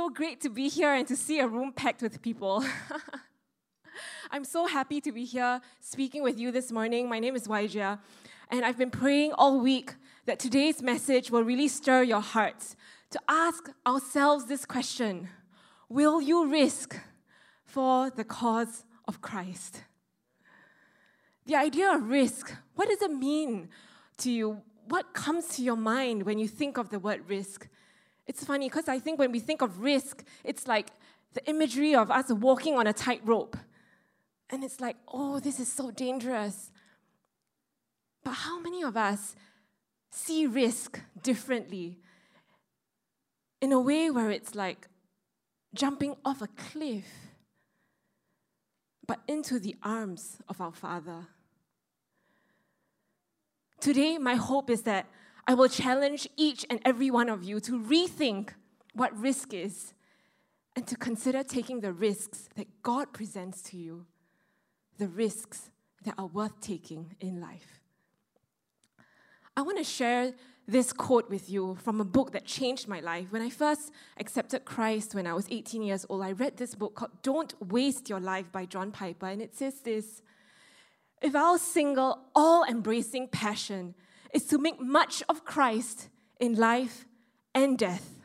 so great to be here and to see a room packed with people. I'm so happy to be here speaking with you this morning. My name is Waijia, and I've been praying all week that today's message will really stir your hearts to ask ourselves this question Will you risk for the cause of Christ? The idea of risk, what does it mean to you? What comes to your mind when you think of the word risk? It's funny because I think when we think of risk, it's like the imagery of us walking on a tightrope. And it's like, oh, this is so dangerous. But how many of us see risk differently? In a way where it's like jumping off a cliff, but into the arms of our Father. Today, my hope is that I will challenge each and every one of you to rethink what risk is and to consider taking the risks that God presents to you, the risks that are worth taking in life. I want to share this quote with you from a book that changed my life. When I first accepted Christ when I was 18 years old, I read this book called Don't Waste Your Life by John Piper, and it says this If our single, all embracing passion is to make much of Christ in life and death.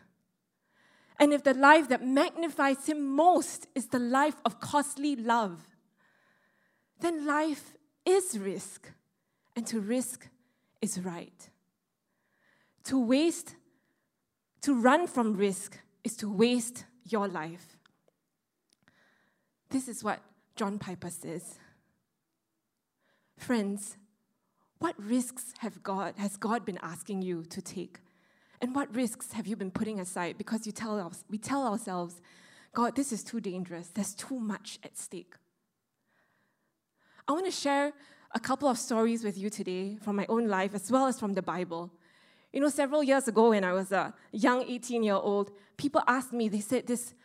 And if the life that magnifies him most is the life of costly love, then life is risk, and to risk is right. To waste, to run from risk, is to waste your life. This is what John Piper says. Friends, what risks have God, has God been asking you to take? And what risks have you been putting aside because you tell us, we tell ourselves, God, this is too dangerous. There's too much at stake. I want to share a couple of stories with you today from my own life as well as from the Bible. You know, several years ago when I was a young 18 year old, people asked me, they said this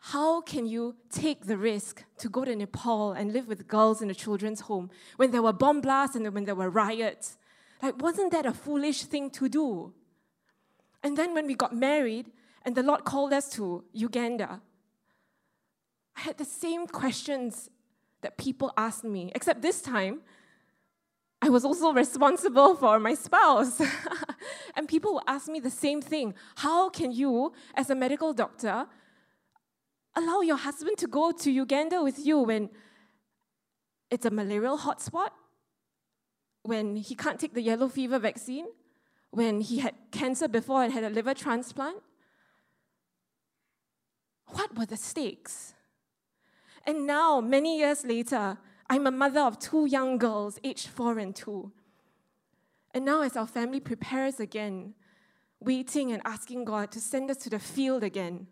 how can you take the risk to go to Nepal and live with girls in a children's home when there were bomb blasts and when there were riots? Like, wasn't that a foolish thing to do? And then when we got married and the Lord called us to Uganda, I had the same questions that people asked me, except this time, I was also responsible for my spouse. and people would ask me the same thing How can you, as a medical doctor, allow your husband to go to Uganda with you when it's a malarial hotspot, when he can't take the yellow fever vaccine, when he had cancer before and had a liver transplant? What were the stakes? And now, many years later, I'm a mother of two young girls, aged four and two. And now, as our family prepares again, waiting and asking God to send us to the field again,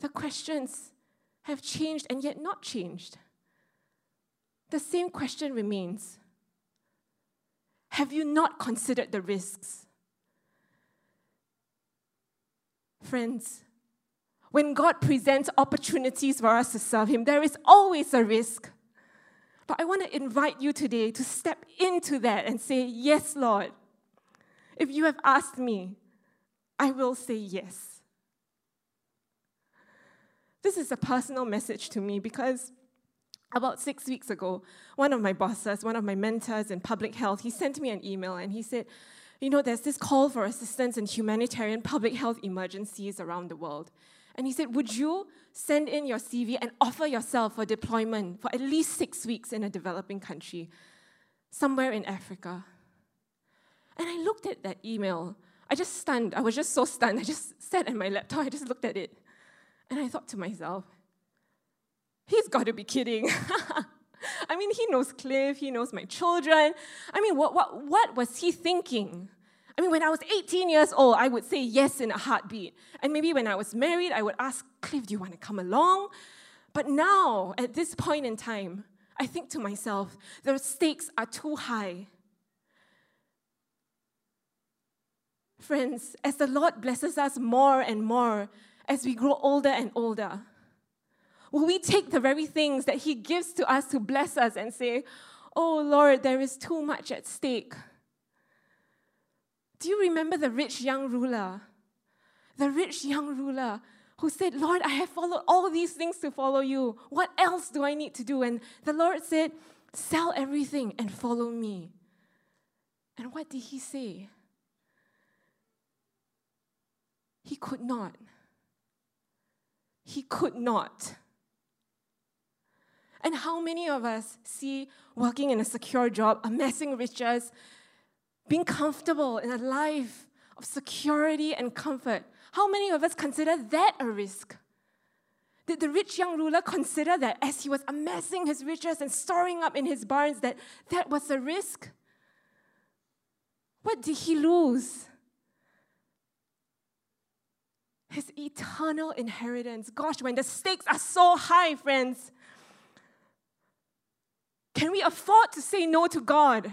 the questions have changed and yet not changed. The same question remains Have you not considered the risks? Friends, when God presents opportunities for us to serve Him, there is always a risk. But I want to invite you today to step into that and say, Yes, Lord. If you have asked me, I will say yes. This is a personal message to me because about six weeks ago, one of my bosses, one of my mentors in public health, he sent me an email and he said, You know, there's this call for assistance in humanitarian public health emergencies around the world. And he said, Would you send in your CV and offer yourself for deployment for at least six weeks in a developing country, somewhere in Africa? And I looked at that email. I just stunned. I was just so stunned. I just sat at my laptop. I just looked at it. And I thought to myself, he's got to be kidding. I mean, he knows Cliff, he knows my children. I mean, what, what, what was he thinking? I mean, when I was 18 years old, I would say yes in a heartbeat. And maybe when I was married, I would ask, Cliff, do you want to come along? But now, at this point in time, I think to myself, the stakes are too high. Friends, as the Lord blesses us more and more as we grow older and older? Will we take the very things that He gives to us to bless us and say, Oh Lord, there is too much at stake? Do you remember the rich young ruler? The rich young ruler who said, Lord, I have followed all these things to follow you. What else do I need to do? And the Lord said, Sell everything and follow me. And what did he say? He could not. He could not. And how many of us see working in a secure job, amassing riches, being comfortable in a life of security and comfort? How many of us consider that a risk? Did the rich young ruler consider that as he was amassing his riches and storing up in his barns, that that was a risk? What did he lose? His eternal inheritance. Gosh, when the stakes are so high, friends, can we afford to say no to God?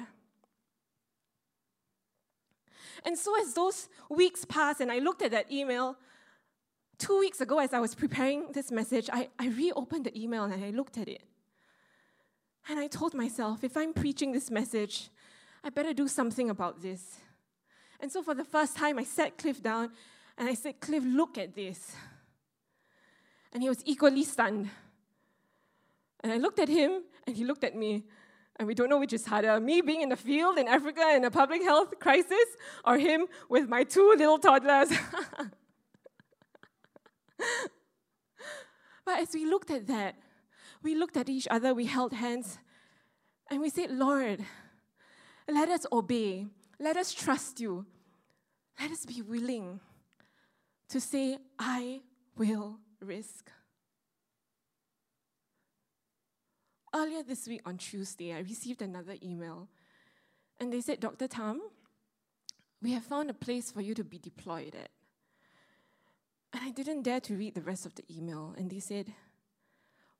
And so, as those weeks passed and I looked at that email, two weeks ago, as I was preparing this message, I, I reopened the email and I looked at it. And I told myself, if I'm preaching this message, I better do something about this. And so, for the first time, I sat Cliff down and I said, Cliff, look at this. And he was equally stunned. And I looked at him and he looked at me. And we don't know which is harder me being in the field in Africa in a public health crisis, or him with my two little toddlers. but as we looked at that, we looked at each other, we held hands, and we said, Lord, let us obey, let us trust you, let us be willing to say, I will risk. Earlier this week on Tuesday, I received another email, and they said, Dr. Tam, we have found a place for you to be deployed at. And I didn't dare to read the rest of the email, and they said,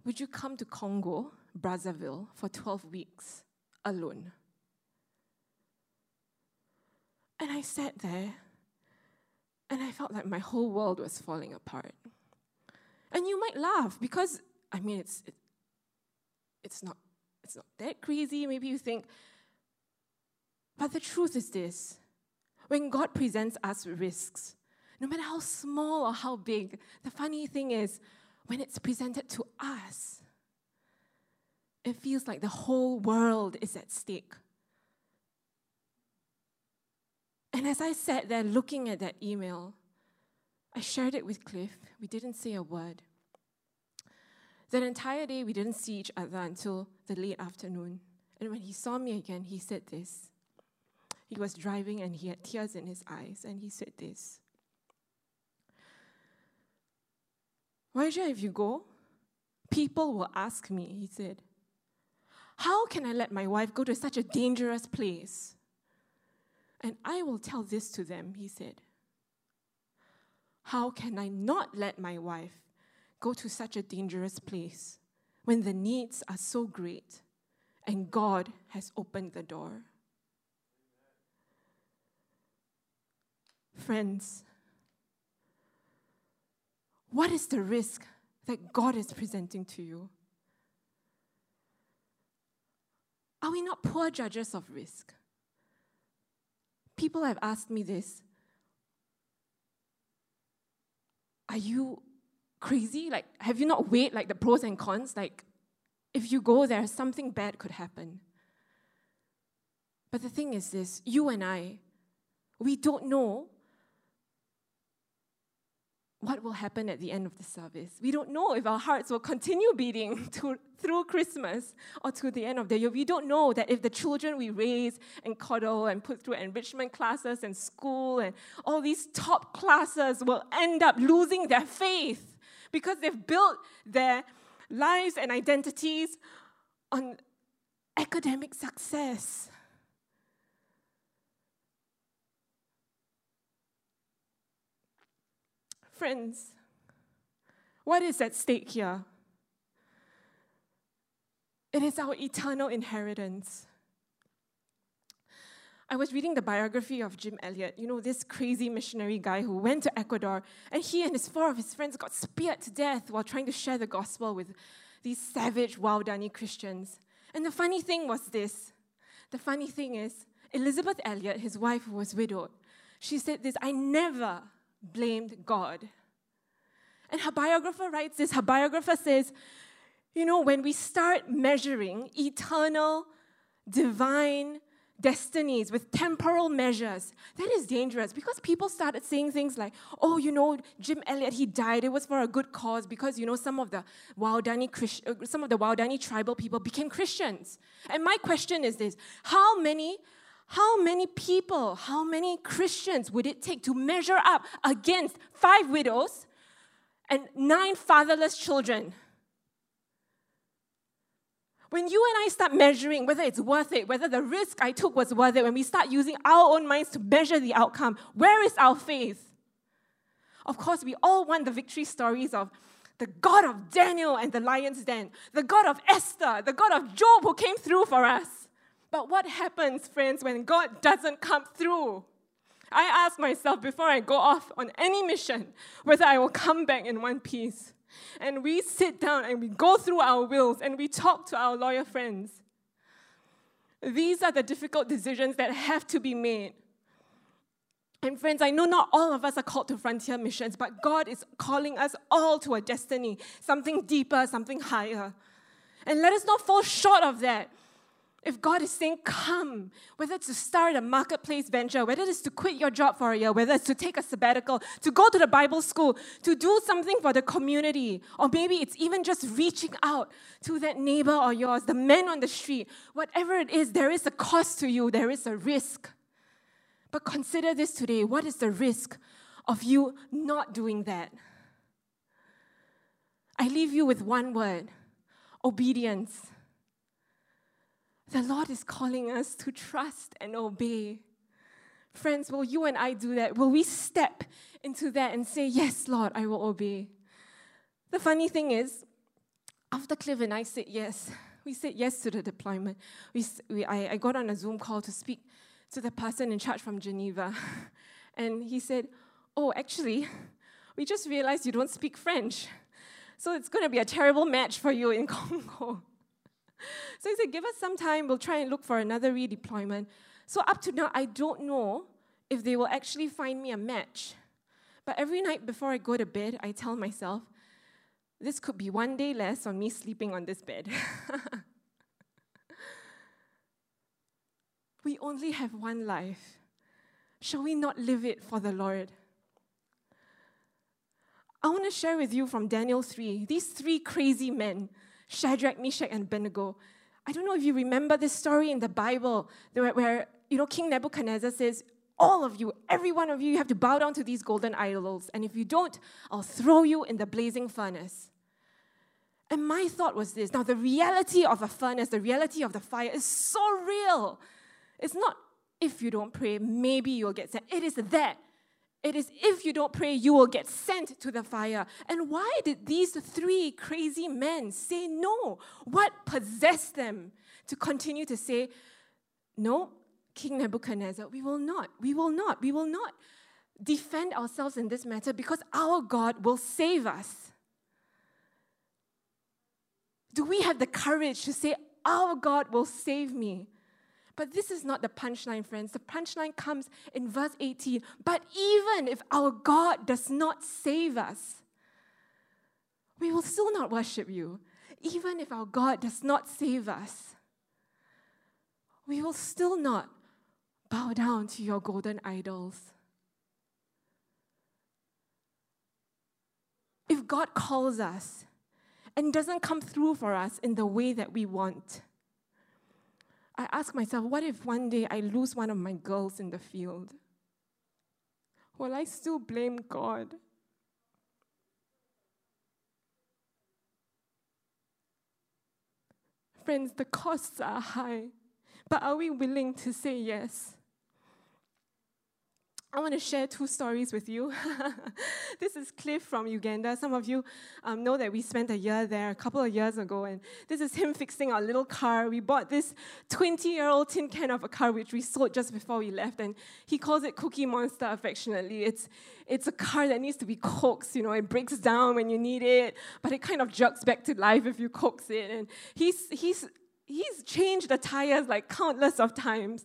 Would you come to Congo, Brazzaville, for 12 weeks alone? And I sat there, and I felt like my whole world was falling apart. And you might laugh because, I mean, it's, it, it's not it's not that crazy maybe you think. But the truth is this. When god presents us with risks no matter how small or how big the funny thing is when it's presented to us it feels like the whole world is at stake and as i sat there looking at that email i shared it with cliff we didn't say a word that entire day, we didn't see each other until the late afternoon. And when he saw me again, he said this. He was driving and he had tears in his eyes, and he said this. Raja, if you go, people will ask me, he said, How can I let my wife go to such a dangerous place? And I will tell this to them, he said. How can I not let my wife go to such a dangerous place when the needs are so great and God has opened the door. Friends, what is the risk that God is presenting to you? Are we not poor judges of risk? People have asked me this Are you crazy? Like, have you not weighed like the pros and cons? Like, if you go there, something bad could happen. But the thing is this you and I, we don't know what will happen at the end of the service. We don't know if our hearts will continue beating to, through Christmas or to the end of the year. We don't know that if the children we raise and coddle and put through enrichment classes and school and all these top classes will end up losing their faith because they've built their lives and identities on academic success. Friends, what is at stake here? It is our eternal inheritance. I was reading the biography of Jim Elliot, you know, this crazy missionary guy who went to Ecuador, and he and his four of his friends got speared to death while trying to share the gospel with these savage Waodani Christians. And the funny thing was this the funny thing is, Elisabeth Elliot, his wife who was widowed, she said this I never blamed God. And her biographer writes this her biographer says, you know, when we start measuring eternal, divine destinies with temporal measures, that is dangerous because people started saying things like, oh, you know, Jim Elliot, he died. It was for a good cause because, you know, some of the Waodani, Christ- uh, some of the Waodani tribal people became Christians. And my question is this how many how many people, how many Christians would it take to measure up against five widows and nine fatherless children? When you and I start measuring whether it's worth it, whether the risk I took was worth it, when we start using our own minds to measure the outcome, where is our faith? Of course, we all want the victory stories of the God of Daniel and the lion's den, the God of Esther, the God of Job who came through for us. But what happens, friends, when God doesn't come through? I ask myself before I go off on any mission whether I will come back in one piece and we sit down and we go through our wills and we talk to our lawyer friends. These are the difficult decisions that have to be made. And friends, I know not all of us are called to frontier missions, but God is calling us all to a destiny, something deeper, something higher. And let us not fall short of that. If God is saying, come, whether it's to start a marketplace venture, whether it's to quit your job for a year, whether it's to take a sabbatical, to go to the Bible school, to do something for the community, or maybe it's even just reaching out to that neighbor or yours, the man on the street, whatever it is, there is a cost to you, there is a risk. But consider this today what is the risk of you not doing that? I leave you with one word obedience. The Lord is calling us to trust and obey. Friends, will you and I do that? Will we step into that and say, Yes, Lord, I will obey? The funny thing is, after Cliff and I said yes, we said yes to the deployment. We, we, I, I got on a Zoom call to speak to the person in charge from Geneva. And he said, Oh, actually, we just realized you don't speak French. So it's going to be a terrible match for you in Congo. So he said, Give us some time, we'll try and look for another redeployment. So up to now, I don't know if they will actually find me a match. But every night before I go to bed, I tell myself, this could be one day less on me sleeping on this bed. we only have one life. Shall we not live it for the Lord? I want to share with you from Daniel 3, these three crazy men Shadrach, Meshach, and Abednego. I don't know if you remember this story in the Bible where, where you know King Nebuchadnezzar says, all of you, every one of you, you have to bow down to these golden idols. And if you don't, I'll throw you in the blazing furnace. And my thought was this now, the reality of a furnace, the reality of the fire is so real. It's not if you don't pray, maybe you'll get sent. It is that it is if you don't pray, you will get sent to the fire. And why did these three crazy men say no? What possessed them to continue to say, No, King Nebuchadnezzar, we will not, we will not, we will not defend ourselves in this matter because our God will save us? Do we have the courage to say, Our God will save me? But this is not the punchline, friends. The punchline comes in verse 18. But even if our God does not save us, we will still not worship you. Even if our God does not save us, we will still not bow down to your golden idols. If God calls us and doesn't come through for us in the way that we want, I ask myself, what if one day I lose one of my girls in the field? Will I still blame God? Friends, the costs are high, but are we willing to say yes? I want to share two stories with you. this is Cliff from Uganda. Some of you um, know that we spent a year there a couple of years ago, and this is him fixing our little car. We bought this 20 year old tin can of a car which we sold just before we left, and he calls it Cookie Monster affectionately. It's, it's a car that needs to be coaxed, you know, it breaks down when you need it, but it kind of jerks back to life if you coax it. And he's, he's, he's changed the tires like countless of times.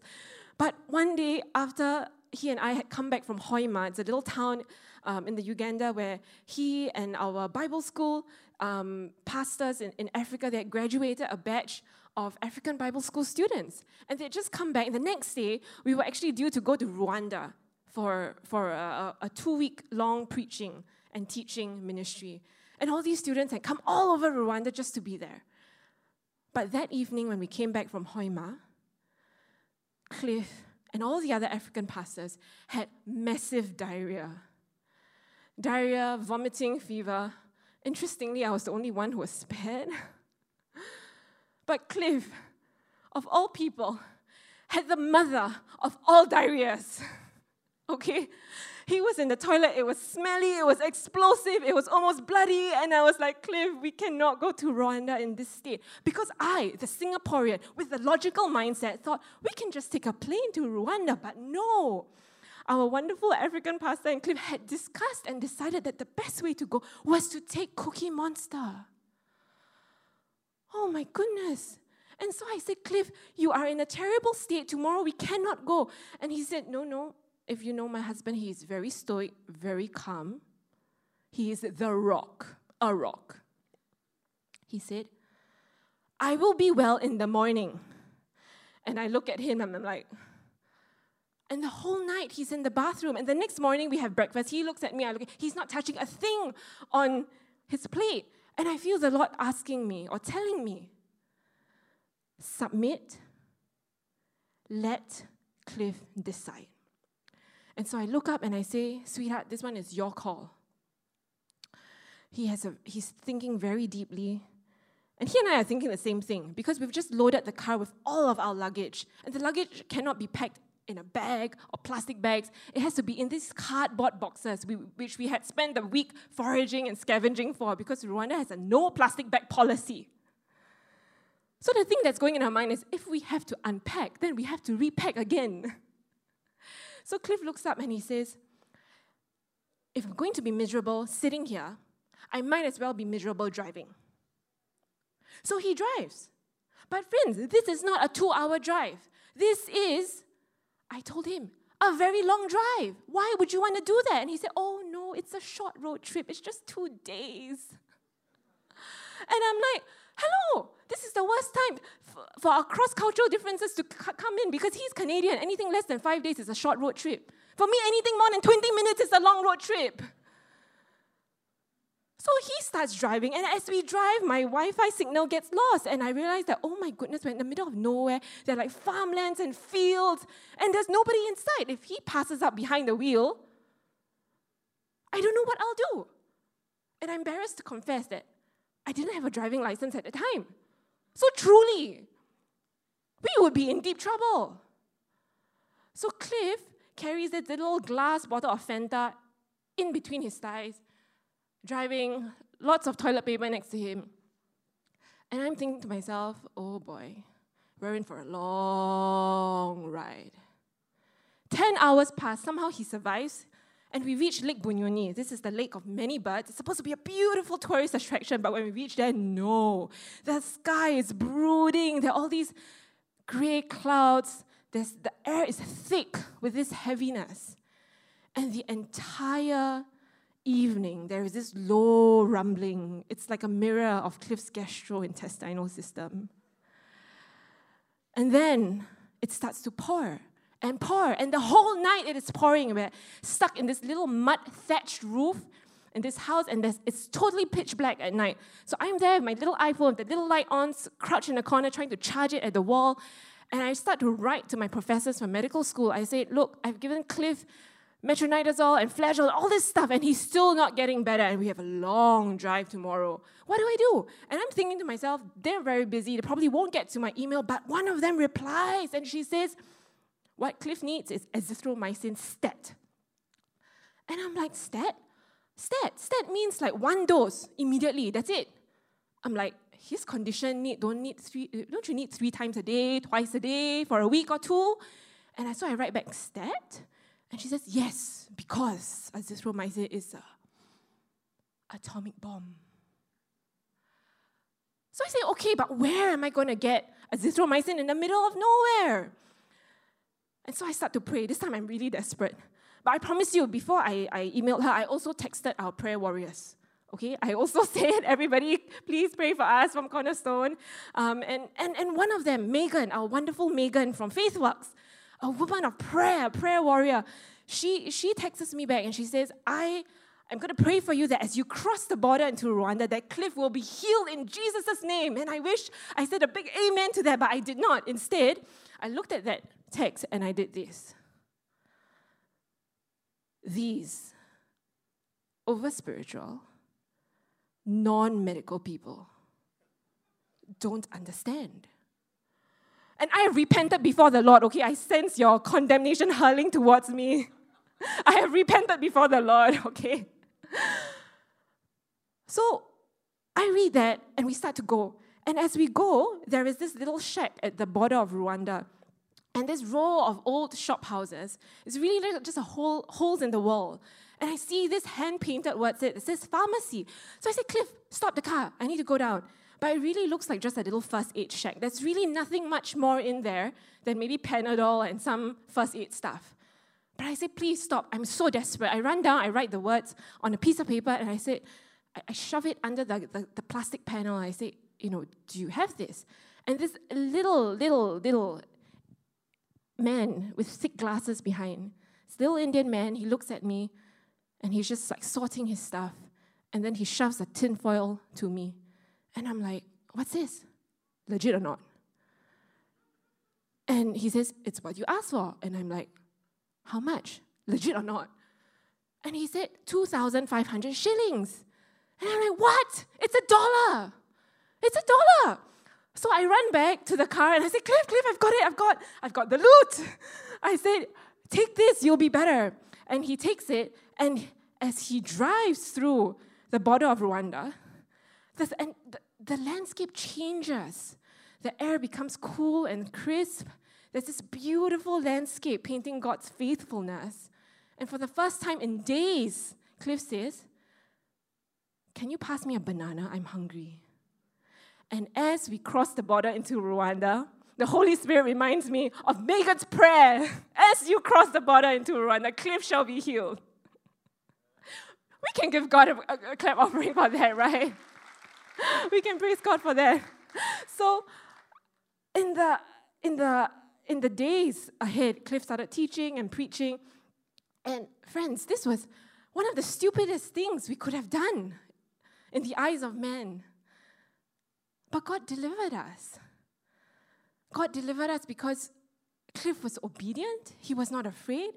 But one day, after he and I had come back from Hoima. It's a little town um, in the Uganda where he and our Bible school um, pastors in, in Africa, they had graduated a batch of African Bible school students. And they'd just come back. And the next day, we were actually due to go to Rwanda for, for a, a two week long preaching and teaching ministry. And all these students had come all over Rwanda just to be there. But that evening, when we came back from Hoima, Cliff and all the other African pastors had massive diarrhea. Diarrhea, vomiting, fever. Interestingly, I was the only one who was spared. but Cliff, of all people, had the mother of all diarrheas. okay? He was in the toilet, it was smelly, it was explosive, it was almost bloody, and I was like, Cliff, we cannot go to Rwanda in this state. Because I, the Singaporean, with the logical mindset, thought we can just take a plane to Rwanda, but no. Our wonderful African pastor and Cliff had discussed and decided that the best way to go was to take Cookie Monster. Oh my goodness. And so I said, Cliff, you are in a terrible state. Tomorrow we cannot go. And he said, No, no, if you know my husband, he is very stoic, very calm. He is the rock, a rock. He said, I will be well in the morning. And I look at him and I'm like, and the whole night he's in the bathroom. And the next morning we have breakfast. He looks at me, I look he's not touching a thing on his plate. And I feel the Lord asking me or telling me, submit, let Cliff decide. And so I look up and I say, Sweetheart, this one is your call. He has a, he's thinking very deeply. And he and I are thinking the same thing because we've just loaded the car with all of our luggage. And the luggage cannot be packed in a bag or plastic bags. It has to be in these cardboard boxes, which we had spent the week foraging and scavenging for because Rwanda has a no plastic bag policy. So the thing that's going in our mind is if we have to unpack, then we have to repack again. So Cliff looks up and he says, If I'm going to be miserable sitting here, I might as well be miserable driving. So he drives. But friends, this is not a two hour drive. This is, I told him, a very long drive. Why would you want to do that? And he said, Oh no, it's a short road trip. It's just two days. And I'm like, hello, this is the worst time for our cross cultural differences to come in because he's Canadian. Anything less than five days is a short road trip. For me, anything more than 20 minutes is a long road trip. So he starts driving, and as we drive, my Wi Fi signal gets lost. And I realize that, oh my goodness, we're in the middle of nowhere. There are like farmlands and fields, and there's nobody inside. If he passes up behind the wheel, I don't know what I'll do. And I'm embarrassed to confess that I didn't have a driving license at the time. So truly, we would be in deep trouble. So Cliff carries that little glass bottle of Fanta in between his thighs, driving lots of toilet paper next to him. And I'm thinking to myself, oh boy, we're in for a long ride. 10 hours pass, somehow he survives. And we reach Lake Bunyonyi. This is the lake of many birds. It's supposed to be a beautiful tourist attraction, but when we reach there, no. The sky is brooding. There are all these gray clouds. There's, the air is thick with this heaviness. And the entire evening, there is this low rumbling. It's like a mirror of Cliff's gastrointestinal system. And then it starts to pour and pour. And the whole night it is pouring. We're stuck in this little mud thatched roof in this house, and it's totally pitch black at night. So I'm there with my little iPhone, the little light on, crouched in a corner, trying to charge it at the wall. And I start to write to my professors from medical school. I say, Look, I've given Cliff metronidazole and flagyl, all this stuff, and he's still not getting better. And we have a long drive tomorrow. What do I do? And I'm thinking to myself, they're very busy. They probably won't get to my email. But one of them replies, and she says, what Cliff needs is azithromycin stat. And I'm like, stat? Stat? Stat means like one dose immediately, that's it. I'm like, his condition need don't need three uh, don't you need three times a day, twice a day, for a week or two? And I so I write back stat, and she says, Yes, because azithromycin is a atomic bomb. So I say, okay, but where am I going to get azithromycin in the middle of nowhere? And so I start to pray. This time I'm really desperate. But I promise you, before I, I emailed her, I also texted our prayer warriors. Okay, I also said, everybody, please pray for us from Cornerstone. Um, and, and, and one of them, Megan, our wonderful Megan from FaithWorks, a woman of prayer, prayer warrior, she, she texts me back and she says, I am going to pray for you that as you cross the border into Rwanda, that cliff will be healed in Jesus' name. And I wish I said a big amen to that, but I did not. Instead, I looked at that text and I did this. These over spiritual, non medical people don't understand. And I have repented before the Lord, okay? I sense your condemnation hurling towards me. I have repented before the Lord, okay? So I read that and we start to go. And as we go, there is this little shack at the border of Rwanda. And this row of old shop houses is really just a hole, holes in the wall. And I see this hand painted words it says pharmacy. So I said, Cliff, stop the car. I need to go down. But it really looks like just a little first aid shack. There's really nothing much more in there than maybe Panadol and some first aid stuff. But I said, please stop. I'm so desperate. I run down, I write the words on a piece of paper, and I said, I, I shove it under the, the, the plastic panel. I say, you know, do you have this? And this little, little, little man with thick glasses behind, still Indian man, he looks at me and he's just like sorting his stuff. And then he shoves a tin foil to me. And I'm like, what's this? Legit or not? And he says, it's what you asked for. And I'm like, how much? Legit or not? And he said, 2,500 shillings. And I'm like, what? It's a dollar. It's a dollar. So I run back to the car and I said, Cliff, Cliff, I've got it. I've got, I've got the loot. I said, take this, you'll be better. And he takes it, and as he drives through the border of Rwanda, the, and the, the landscape changes. The air becomes cool and crisp. There's this beautiful landscape painting God's faithfulness. And for the first time in days, Cliff says, Can you pass me a banana? I'm hungry. And as we cross the border into Rwanda, the Holy Spirit reminds me of Megan's prayer. As you cross the border into Rwanda, Cliff shall be healed. We can give God a, a, clap offering for that, right? we can praise God for that. So, in the in the in the days ahead, Cliff started teaching and preaching. And friends, this was one of the stupidest things we could have done in the eyes of men. But God delivered us. God delivered us because Cliff was obedient, he was not afraid.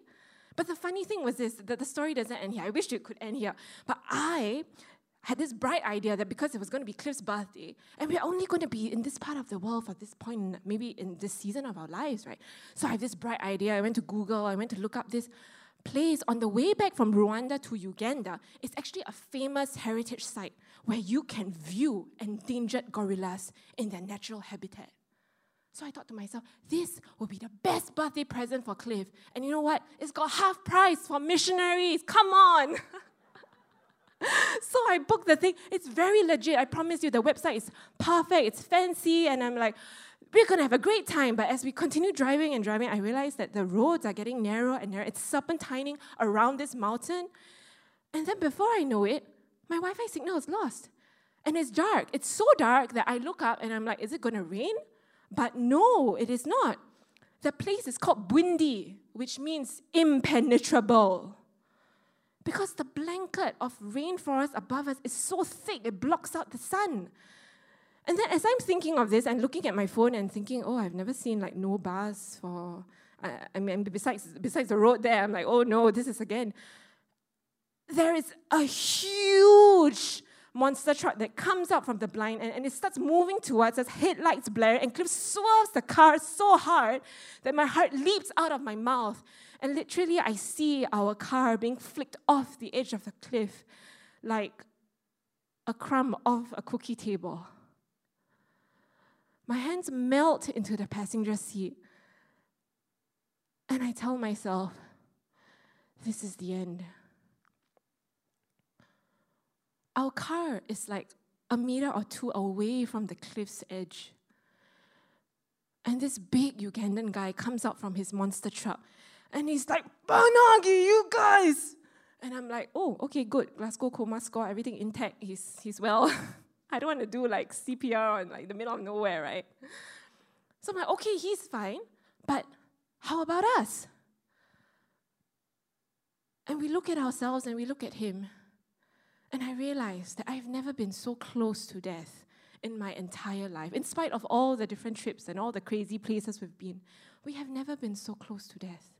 But the funny thing was this that the story doesn't end here. I wish it could end here. But I had this bright idea that because it was going to be Cliff's birthday, and we're only going to be in this part of the world for this point, maybe in this season of our lives, right? So I have this bright idea. I went to Google, I went to look up this place on the way back from Rwanda to Uganda. is actually a famous heritage site where you can view endangered gorillas in their natural habitat. So I thought to myself, this will be the best birthday present for Cliff. And you know what? It's got half price for missionaries. Come on. so I booked the thing. It's very legit. I promise you, the website is perfect. It's fancy. And I'm like, we're going to have a great time. But as we continue driving and driving, I realized that the roads are getting narrower and narrower. It's serpentining around this mountain. And then before I know it, my Wi Fi signal is lost. And it's dark. It's so dark that I look up and I'm like, is it going to rain? But no, it is not. The place is called Bwindi, which means impenetrable. Because the blanket of rainforest above us is so thick, it blocks out the sun. And then as I'm thinking of this, I'm looking at my phone and thinking, oh, I've never seen like no bars for, I, I mean, besides, besides the road there, I'm like, oh no, this is again. There is a huge monster truck that comes out from the blind and, and it starts moving towards us, headlights blare, and Cliff swerves the car so hard that my heart leaps out of my mouth. And literally, I see our car being flicked off the edge of the cliff like a crumb off a cookie table. My hands melt into the passenger seat. And I tell myself, this is the end. Our car is like a meter or two away from the cliff's edge. And this big Ugandan guy comes out from his monster truck and he's like, Banagi, you guys! And I'm like, oh, okay, good. Glasgow coma score, everything intact. He's, he's well. I don't want to do like CPR in like the middle of nowhere, right? So I'm like, okay, he's fine, but how about us? And we look at ourselves and we look at him. And I realized that I've never been so close to death in my entire life. In spite of all the different trips and all the crazy places we've been, we have never been so close to death.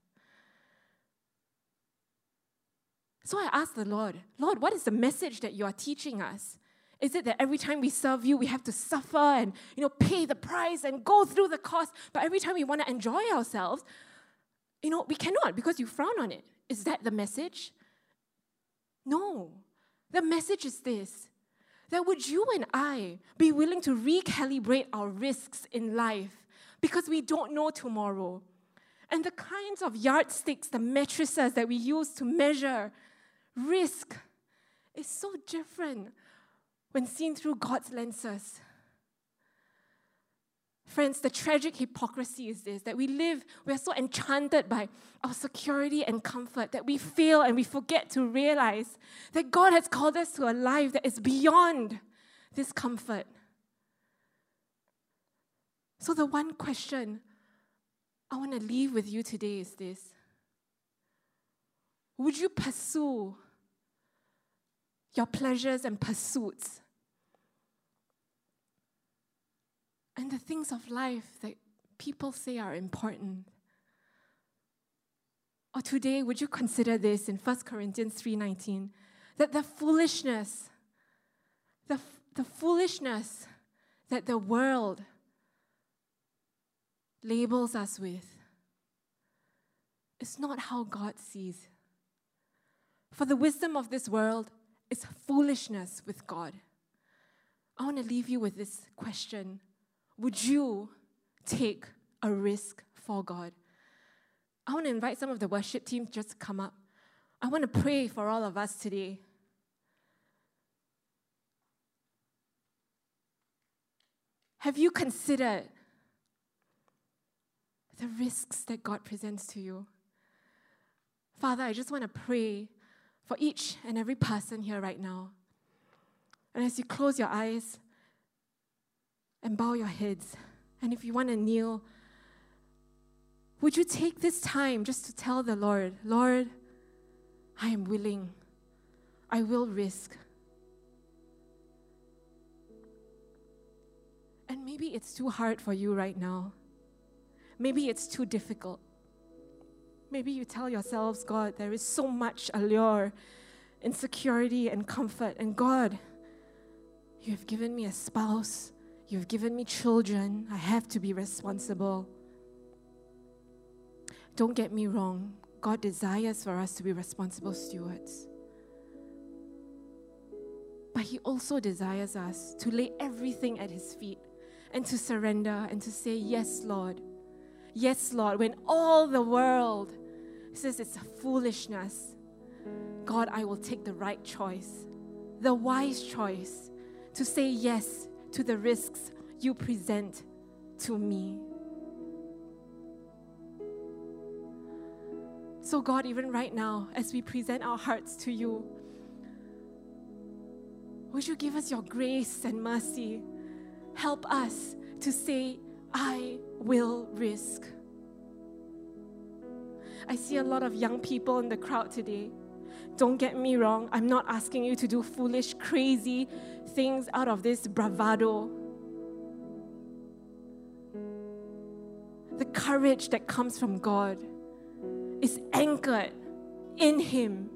So I asked the Lord, Lord, what is the message that you are teaching us? Is it that every time we serve you, we have to suffer and you know pay the price and go through the cost? But every time we want to enjoy ourselves, you know, we cannot because you frown on it. Is that the message? No. The message is this that would you and I be willing to recalibrate our risks in life because we don't know tomorrow? And the kinds of yardsticks, the matrices that we use to measure risk is so different when seen through God's lenses. Friends, the tragic hypocrisy is this that we live, we are so enchanted by our security and comfort that we fail and we forget to realize that God has called us to a life that is beyond this comfort. So, the one question I want to leave with you today is this Would you pursue your pleasures and pursuits and the things of life that people say are important. Or today, would you consider this in 1 Corinthians 3:19 that the foolishness, the, the foolishness that the world labels us with is not how God sees. For the wisdom of this world is foolishness with God. I want to leave you with this question would you take a risk for God? I want to invite some of the worship team just come up. I want to pray for all of us today. Have you considered the risks that God presents to you? Father, I just want to pray for each and every person here right now. And as you close your eyes, and bow your heads. And if you want to kneel, would you take this time just to tell the Lord, Lord, I am willing. I will risk. And maybe it's too hard for you right now. Maybe it's too difficult. Maybe you tell yourselves, God, there is so much allure, insecurity, and comfort. And God, you have given me a spouse You've given me children. I have to be responsible. Don't get me wrong. God desires for us to be responsible stewards. But He also desires us to lay everything at His feet and to surrender and to say, Yes, Lord. Yes, Lord. When all the world says it's a foolishness, God, I will take the right choice, the wise choice to say yes to the risks you present to me. So, God, even right now, as we present our hearts to you, would you give us your grace and mercy? Help us to say, I will risk. I see a lot of young people in the crowd today. Don't get me wrong, I'm not asking you to do foolish, crazy things out of this bravado. The courage that comes from God is anchored in Him.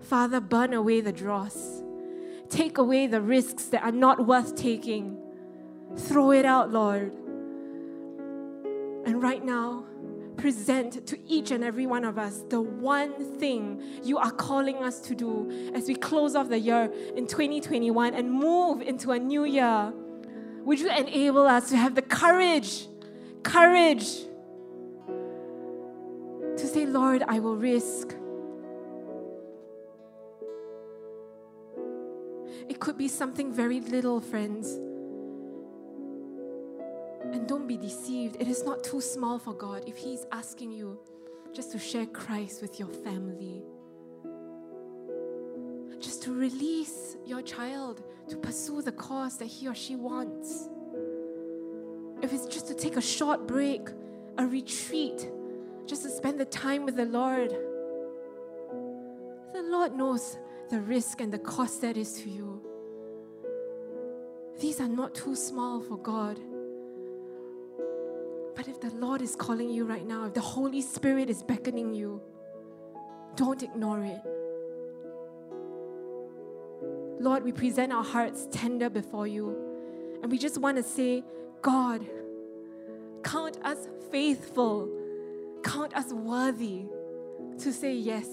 Father, burn away the dross. Take away the risks that are not worth taking. Throw it out, Lord. And right now, present to each and every one of us the one thing you are calling us to do as we close off the year in 2021 and move into a new year. Would you enable us to have the courage, courage to say, Lord, I will risk. It could be something very little, friends. And don't be deceived. It is not too small for God if He's asking you just to share Christ with your family, just to release your child to pursue the cause that he or she wants. If it's just to take a short break, a retreat, just to spend the time with the Lord, the Lord knows the risk and the cost that is to you. These are not too small for God. But if the Lord is calling you right now, if the Holy Spirit is beckoning you, don't ignore it. Lord, we present our hearts tender before you. And we just want to say, God, count us faithful, count us worthy to say yes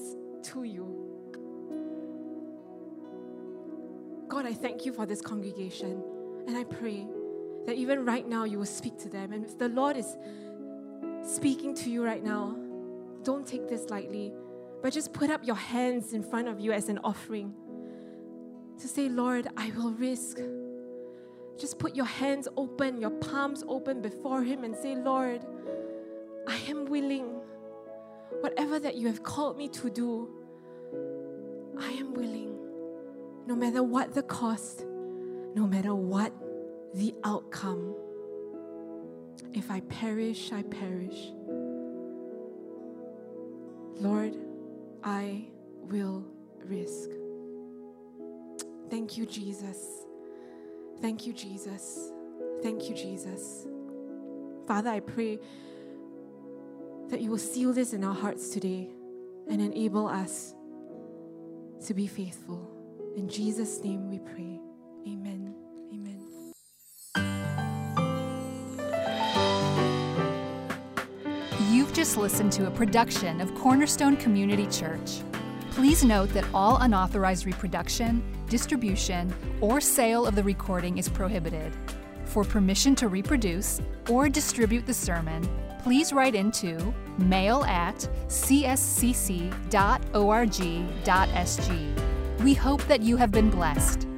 to you. God, I thank you for this congregation. And I pray that even right now you will speak to them. And if the Lord is speaking to you right now, don't take this lightly, but just put up your hands in front of you as an offering to say, Lord, I will risk. Just put your hands open, your palms open before Him and say, Lord, I am willing. Whatever that you have called me to do, I am willing. No matter what the cost, no matter what the outcome. If I perish, I perish. Lord, I will risk. Thank you, Jesus. Thank you, Jesus. Thank you, Jesus. Father, I pray that you will seal this in our hearts today and enable us to be faithful. In Jesus' name we pray. Amen. Amen. Just listened to a production of Cornerstone Community Church. Please note that all unauthorized reproduction, distribution, or sale of the recording is prohibited. For permission to reproduce or distribute the sermon, please write into mail at cscc.org.sg. We hope that you have been blessed.